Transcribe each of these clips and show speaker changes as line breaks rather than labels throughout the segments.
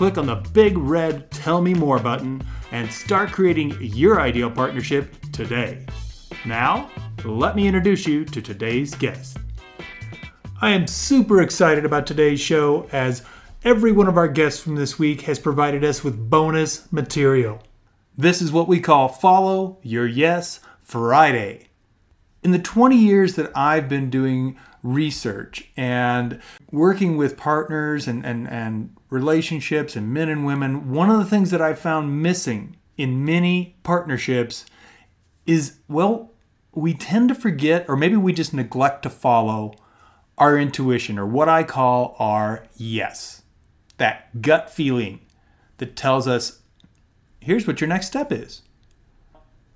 click on the big red Tell Me More button, and start creating your ideal partnership today. Now, let me introduce you to today's guest. I am super excited about today's show as every one of our guests from this week has provided us with bonus material. This is what we call Follow Your Yes Friday. In the 20 years that I've been doing research and working with partners and, and, and relationships and men and women, one of the things that I've found missing in many partnerships is, well, we tend to forget, or maybe we just neglect to follow our intuition, or what I call our yes. That gut feeling that tells us, here's what your next step is.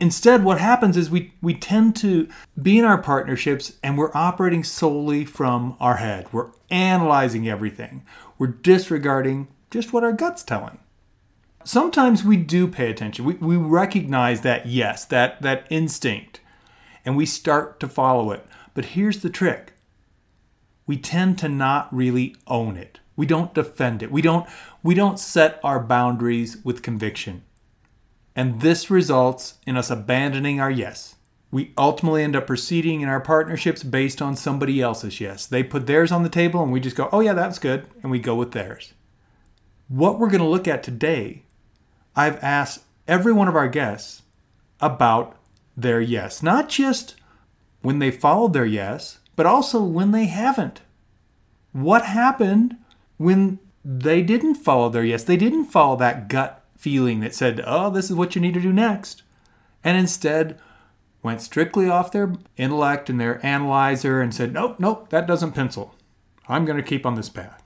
Instead, what happens is we, we tend to be in our partnerships and we're operating solely from our head. We're analyzing everything, we're disregarding just what our gut's telling. Sometimes we do pay attention. We, we recognize that yes, that, that instinct, and we start to follow it. But here's the trick we tend to not really own it. We don't defend it. We don't we don't set our boundaries with conviction. And this results in us abandoning our yes. We ultimately end up proceeding in our partnerships based on somebody else's yes. They put theirs on the table and we just go, "Oh yeah, that's good," and we go with theirs. What we're going to look at today, I've asked every one of our guests about their yes, not just when they followed their yes, but also when they haven't. What happened when they didn't follow their yes? They didn't follow that gut feeling that said, oh, this is what you need to do next. And instead went strictly off their intellect and their analyzer and said, nope, nope, that doesn't pencil. I'm going to keep on this path.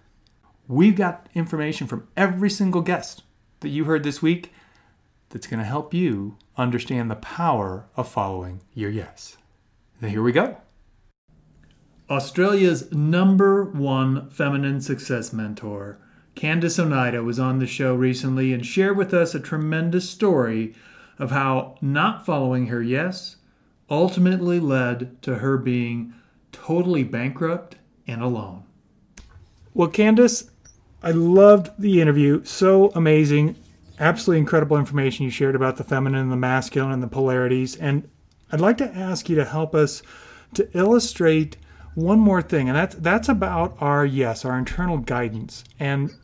We've got information from every single guest that you heard this week that's going to help you understand the power of following your yes. Now, here we go. Australia's number one feminine success mentor, Candace Oneida, was on the show recently and shared with us a tremendous story of how not following her yes ultimately led to her being totally bankrupt and alone. Well, Candace, I loved the interview. So amazing. Absolutely incredible information you shared about the feminine and the masculine and the polarities. And I'd like to ask you to help us to illustrate one more thing, and that's that's about our yes, our internal guidance. And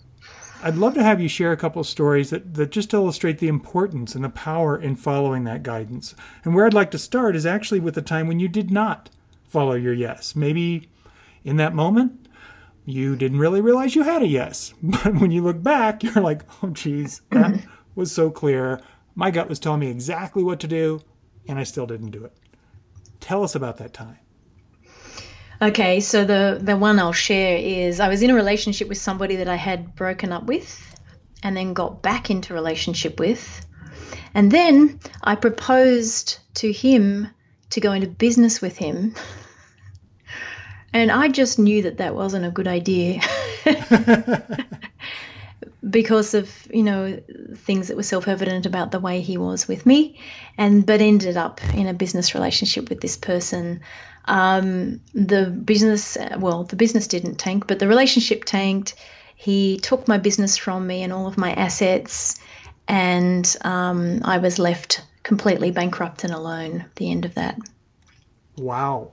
I'd love to have you share a couple of stories that, that just illustrate the importance and the power in following that guidance. And where I'd like to start is actually with the time when you did not follow your yes. Maybe in that moment, you didn't really realize you had a yes. But when you look back, you're like, oh, geez, that was so clear. My gut was telling me exactly what to do, and I still didn't do it. Tell us about that time.
Okay, so the the one I'll share is I was in a relationship with somebody that I had broken up with and then got back into relationship with. And then I proposed to him to go into business with him. And I just knew that that wasn't a good idea. because of you know things that were self-evident about the way he was with me and but ended up in a business relationship with this person um, the business well the business didn't tank but the relationship tanked he took my business from me and all of my assets and um, i was left completely bankrupt and alone at the end of that
wow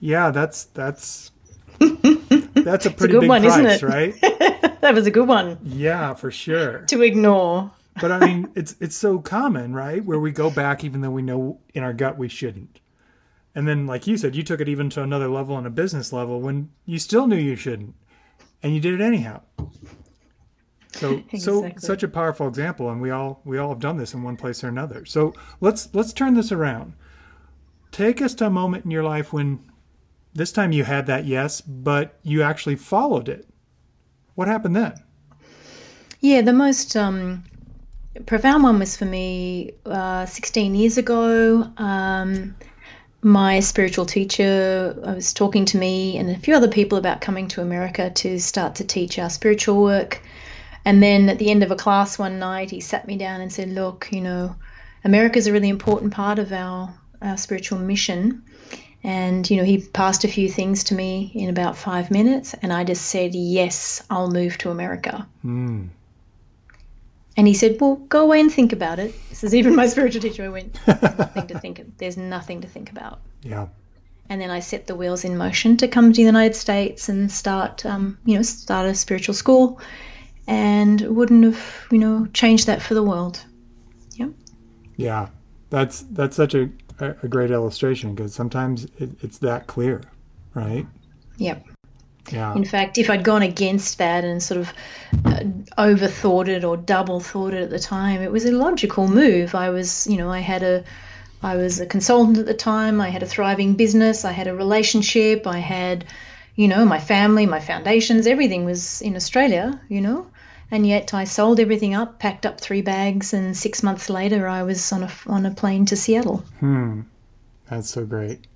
yeah that's that's that's a pretty a big one, price, right?
that was a good one.
Yeah, for sure.
to ignore.
but I mean, it's it's so common, right? Where we go back even though we know in our gut we shouldn't. And then like you said, you took it even to another level on a business level when you still knew you shouldn't. And you did it anyhow. So exactly. so such a powerful example and we all we all have done this in one place or another. So let's let's turn this around. Take us to a moment in your life when this time you had that yes, but you actually followed it. What happened then?
Yeah, the most um, profound one was for me uh, 16 years ago. Um, my spiritual teacher was talking to me and a few other people about coming to America to start to teach our spiritual work. And then at the end of a class one night, he sat me down and said, Look, you know, America is a really important part of our, our spiritual mission. And, you know, he passed a few things to me in about five minutes. And I just said, Yes, I'll move to America. Mm. And he said, Well, go away and think about it. This is even my spiritual teacher. I went, nothing to think of. There's nothing to think about.
Yeah.
And then I set the wheels in motion to come to the United States and start, um, you know, start a spiritual school, and wouldn't have, you know, changed that for the world. Yep.
Yeah, that's that's such a a great illustration because sometimes it, it's that clear, right?
Yep.
Yeah.
In fact, if I'd gone against that and sort of uh, overthought it or double thought it at the time, it was a logical move. I was, you know, I had a, I was a consultant at the time. I had a thriving business. I had a relationship. I had, you know, my family, my foundations, everything was in Australia, you know. And yet I sold everything up, packed up three bags, and six months later I was on a on a plane to Seattle.
Hmm, that's so great,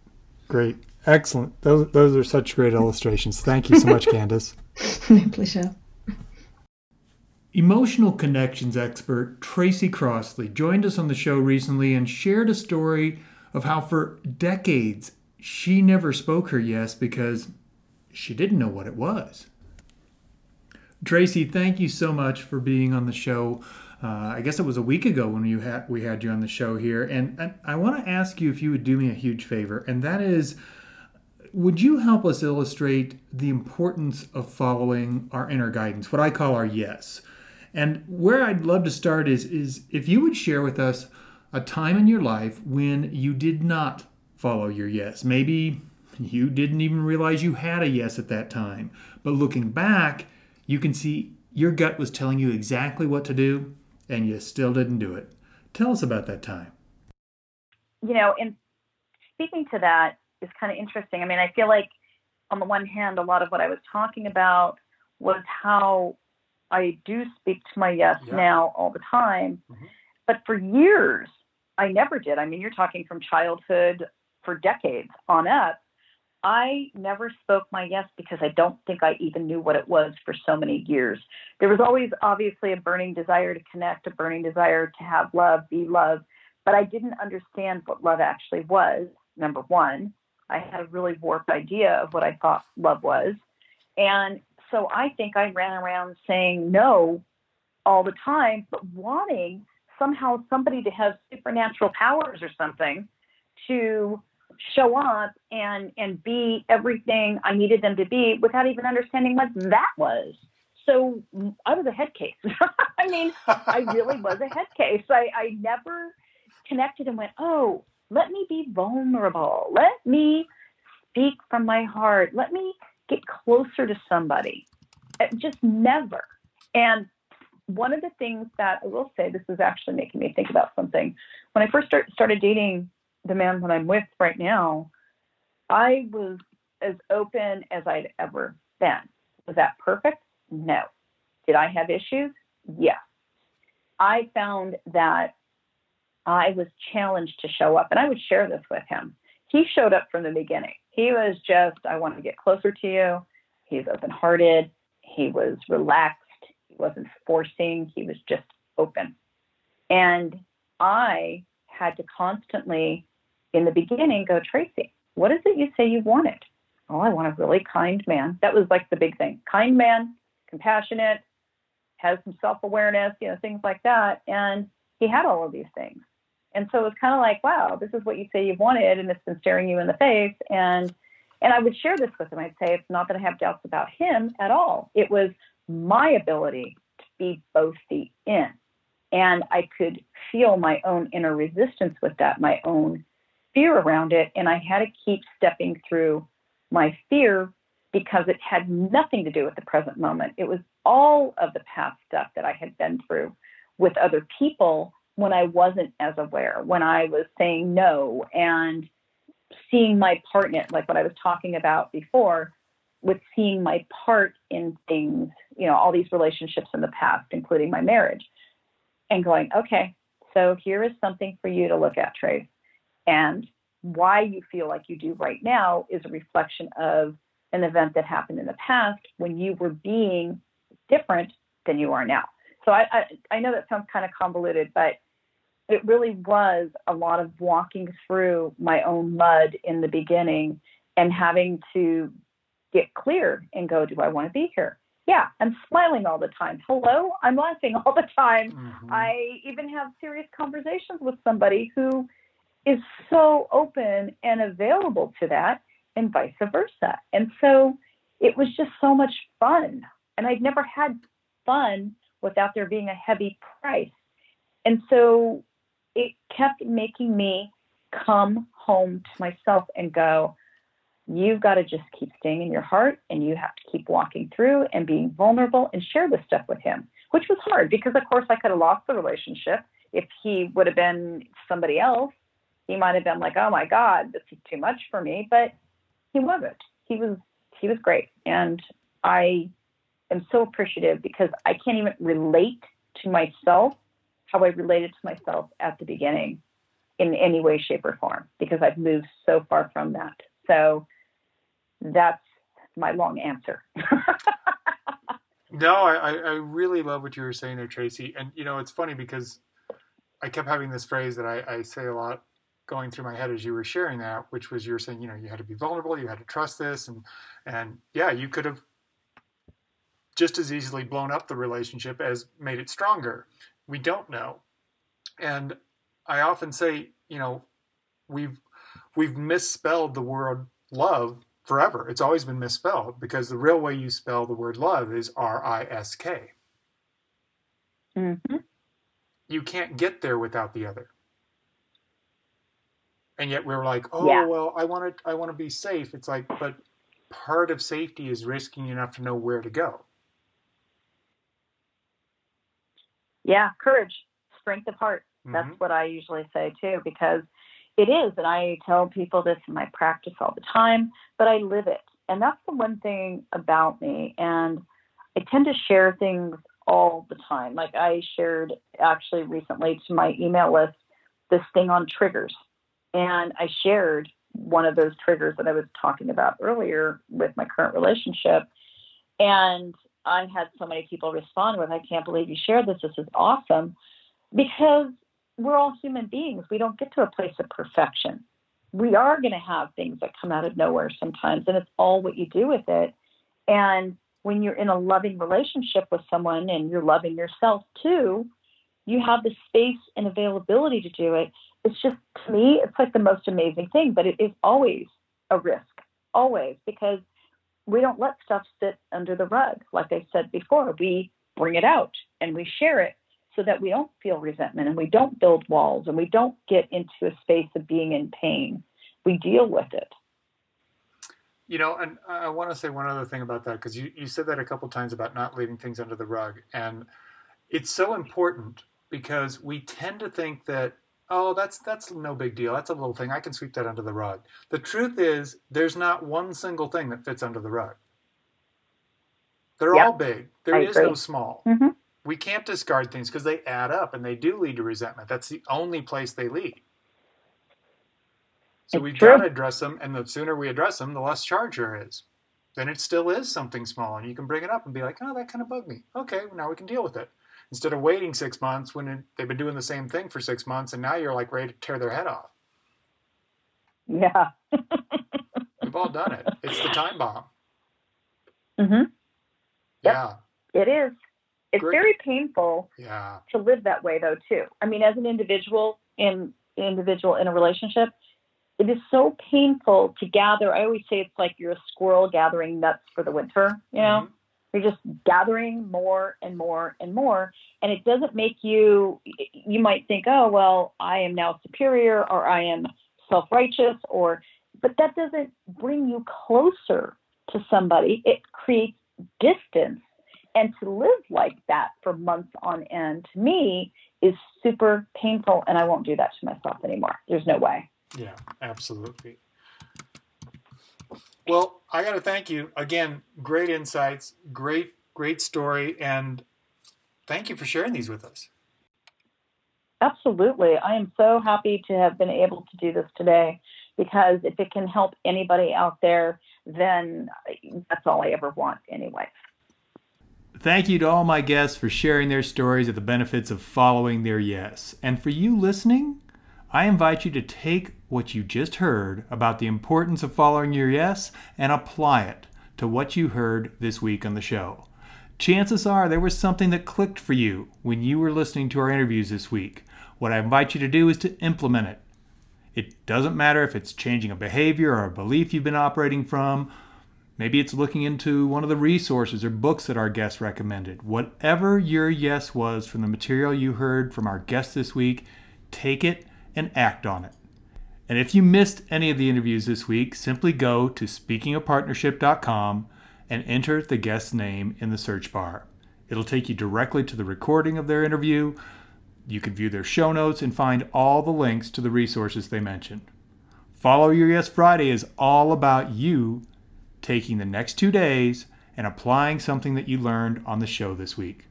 great. Excellent. Those those are such great illustrations. Thank you so much, Candace.
My pleasure.
Emotional connections expert Tracy Crossley joined us on the show recently and shared a story of how for decades she never spoke her yes because she didn't know what it was. Tracy, thank you so much for being on the show. Uh, I guess it was a week ago when you had we had you on the show here, and, and I want to ask you if you would do me a huge favor, and that is would you help us illustrate the importance of following our inner guidance, what I call our yes? And where I'd love to start is, is if you would share with us a time in your life when you did not follow your yes. Maybe you didn't even realize you had a yes at that time. But looking back, you can see your gut was telling you exactly what to do, and you still didn't do it. Tell us about that time.
You know, in speaking to that, is kind of interesting. I mean, I feel like on the one hand, a lot of what I was talking about was how I do speak to my yes yeah. now all the time. Mm-hmm. But for years, I never did. I mean, you're talking from childhood for decades on up. I never spoke my yes because I don't think I even knew what it was for so many years. There was always obviously a burning desire to connect, a burning desire to have love, be loved, but I didn't understand what love actually was, number one. I had a really warped idea of what I thought love was. And so I think I ran around saying no all the time, but wanting somehow somebody to have supernatural powers or something to show up and and be everything I needed them to be without even understanding what that was. So I was a head case. I mean, I really was a head case. I, I never connected and went, oh, let me be vulnerable. Let me speak from my heart. Let me get closer to somebody. Uh, just never. And one of the things that I will say, this is actually making me think about something. When I first start, started dating the man that I'm with right now, I was as open as I'd ever been. Was that perfect? No. Did I have issues? Yes. I found that I was challenged to show up, and I would share this with him. He showed up from the beginning. He was just, I want to get closer to you. He's open hearted. He was relaxed. He wasn't forcing. He was just open. And I had to constantly, in the beginning, go, Tracy, what is it you say you wanted? Oh, I want a really kind man. That was like the big thing. Kind man, compassionate, has some self awareness, you know, things like that. And he had all of these things. And so it was kind of like, wow, this is what you say you've wanted, and it's been staring you in the face. And and I would share this with him. I'd say it's not that I have doubts about him at all. It was my ability to be both the in. And I could feel my own inner resistance with that, my own fear around it. And I had to keep stepping through my fear because it had nothing to do with the present moment. It was all of the past stuff that I had been through with other people when I wasn't as aware, when I was saying no and seeing my part in it, like what I was talking about before, with seeing my part in things, you know, all these relationships in the past, including my marriage, and going, okay, so here is something for you to look at, Trace. And why you feel like you do right now is a reflection of an event that happened in the past when you were being different than you are now. So I, I, I know that sounds kind of convoluted, but it really was a lot of walking through my own mud in the beginning and having to get clear and go, do I want to be here? Yeah, I'm smiling all the time. Hello, I'm laughing all the time. Mm-hmm. I even have serious conversations with somebody who is so open and available to that, and vice versa. And so it was just so much fun. And I'd never had fun without there being a heavy price. And so it kept making me come home to myself and go, you've got to just keep staying in your heart and you have to keep walking through and being vulnerable and share this stuff with him, which was hard because, of course, I could have lost the relationship if he would have been somebody else. He might have been like, oh my God, this is too much for me. But he wasn't. He was he was great. And I am so appreciative because I can't even relate to myself how I related to myself at the beginning in any way, shape, or form because I've moved so far from that. So that's my long answer.
no, I, I really love what you were saying there, Tracy. And, you know, it's funny because I kept having this phrase that I, I say a lot going through my head as you were sharing that, which was you're saying, you know, you had to be vulnerable, you had to trust this, and and yeah, you could have just as easily blown up the relationship as made it stronger. We don't know, and I often say, you know, we've we've misspelled the word love forever. It's always been misspelled because the real way you spell the word love is R I S K. Mm-hmm. You can't get there without the other and yet we are like, oh yeah. well, I want to I want to be safe. It's like, but part of safety is risking enough to know where to go.
Yeah, courage, strength of heart. That's mm-hmm. what I usually say too, because it is, and I tell people this in my practice all the time, but I live it. And that's the one thing about me. And I tend to share things all the time. Like I shared actually recently to my email list this thing on triggers and I shared one of those triggers that I was talking about earlier with my current relationship. And I had so many people respond with, I can't believe you shared this. This is awesome. Because we're all human beings. We don't get to a place of perfection. We are going to have things that come out of nowhere sometimes, and it's all what you do with it. And when you're in a loving relationship with someone and you're loving yourself too, you have the space and availability to do it it's just to me it's like the most amazing thing but it is always a risk always because we don't let stuff sit under the rug. Like i said before we bring it out and we share it so that we don't feel resentment and we don't build walls and we don't get into a space of being in pain. We deal with it.
You know and i want to say one other thing about that because you, you said that a couple times about not leaving things under the rug. And it's so important because we tend to think that oh, that's that's no big deal. That's a little thing. I can sweep that under the rug. The truth is, there's not one single thing that fits under the rug. They're yep. all big. There I is agree. no small. Mm-hmm. We can't discard things because they add up and they do lead to resentment. That's the only place they lead. So it's we've got to address them, and the sooner we address them, the less charge there is. Then it still is something small, and you can bring it up and be like, "Oh, that kind of bugged me." Okay, well, now we can deal with it instead of waiting six months when it, they've been doing the same thing for six months and now you're like ready to tear their head off.
Yeah.
We've all done it. It's the time bomb.
Mm-hmm. Yep. Yeah. It is. It's Great. very painful
yeah.
to live that way though too. I mean, as an individual in individual in a relationship, it is so painful to gather. I always say it's like you're a squirrel gathering nuts for the winter, you know? Mm-hmm you're just gathering more and more and more. And it doesn't make you, you might think, oh, well, I am now superior or I am self righteous, or, but that doesn't bring you closer to somebody. It creates distance. And to live like that for months on end, to me, is super painful. And I won't do that to myself anymore. There's no way.
Yeah, absolutely. Well, I got to thank you again. Great insights, great great story, and thank you for sharing these with us.
Absolutely. I am so happy to have been able to do this today because if it can help anybody out there, then that's all I ever want anyway.
Thank you to all my guests for sharing their stories of the benefits of following their yes. And for you listening, I invite you to take what you just heard about the importance of following your yes and apply it to what you heard this week on the show. Chances are there was something that clicked for you when you were listening to our interviews this week. What I invite you to do is to implement it. It doesn't matter if it's changing a behavior or a belief you've been operating from. Maybe it's looking into one of the resources or books that our guests recommended. Whatever your yes was from the material you heard from our guests this week, take it and act on it. And if you missed any of the interviews this week, simply go to speakingofpartnership.com and enter the guest's name in the search bar. It'll take you directly to the recording of their interview. You can view their show notes and find all the links to the resources they mentioned. Follow Your Yes Friday is all about you taking the next two days and applying something that you learned on the show this week.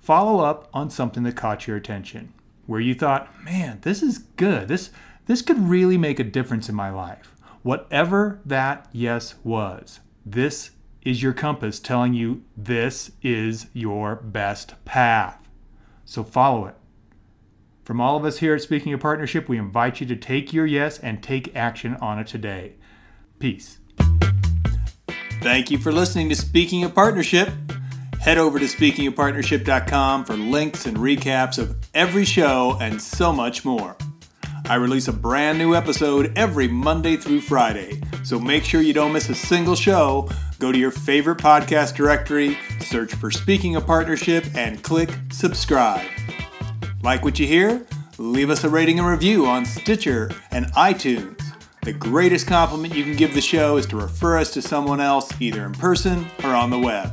Follow up on something that caught your attention, where you thought, man, this is good. This, this could really make a difference in my life. Whatever that yes was, this is your compass telling you this is your best path. So follow it. From all of us here at Speaking of Partnership, we invite you to take your yes and take action on it today. Peace. Thank you for listening to Speaking of Partnership. Head over to speakingofpartnership.com for links and recaps of every show and so much more. I release a brand new episode every Monday through Friday, so make sure you don't miss a single show. Go to your favorite podcast directory, search for Speaking of Partnership, and click subscribe. Like what you hear? Leave us a rating and review on Stitcher and iTunes. The greatest compliment you can give the show is to refer us to someone else, either in person or on the web.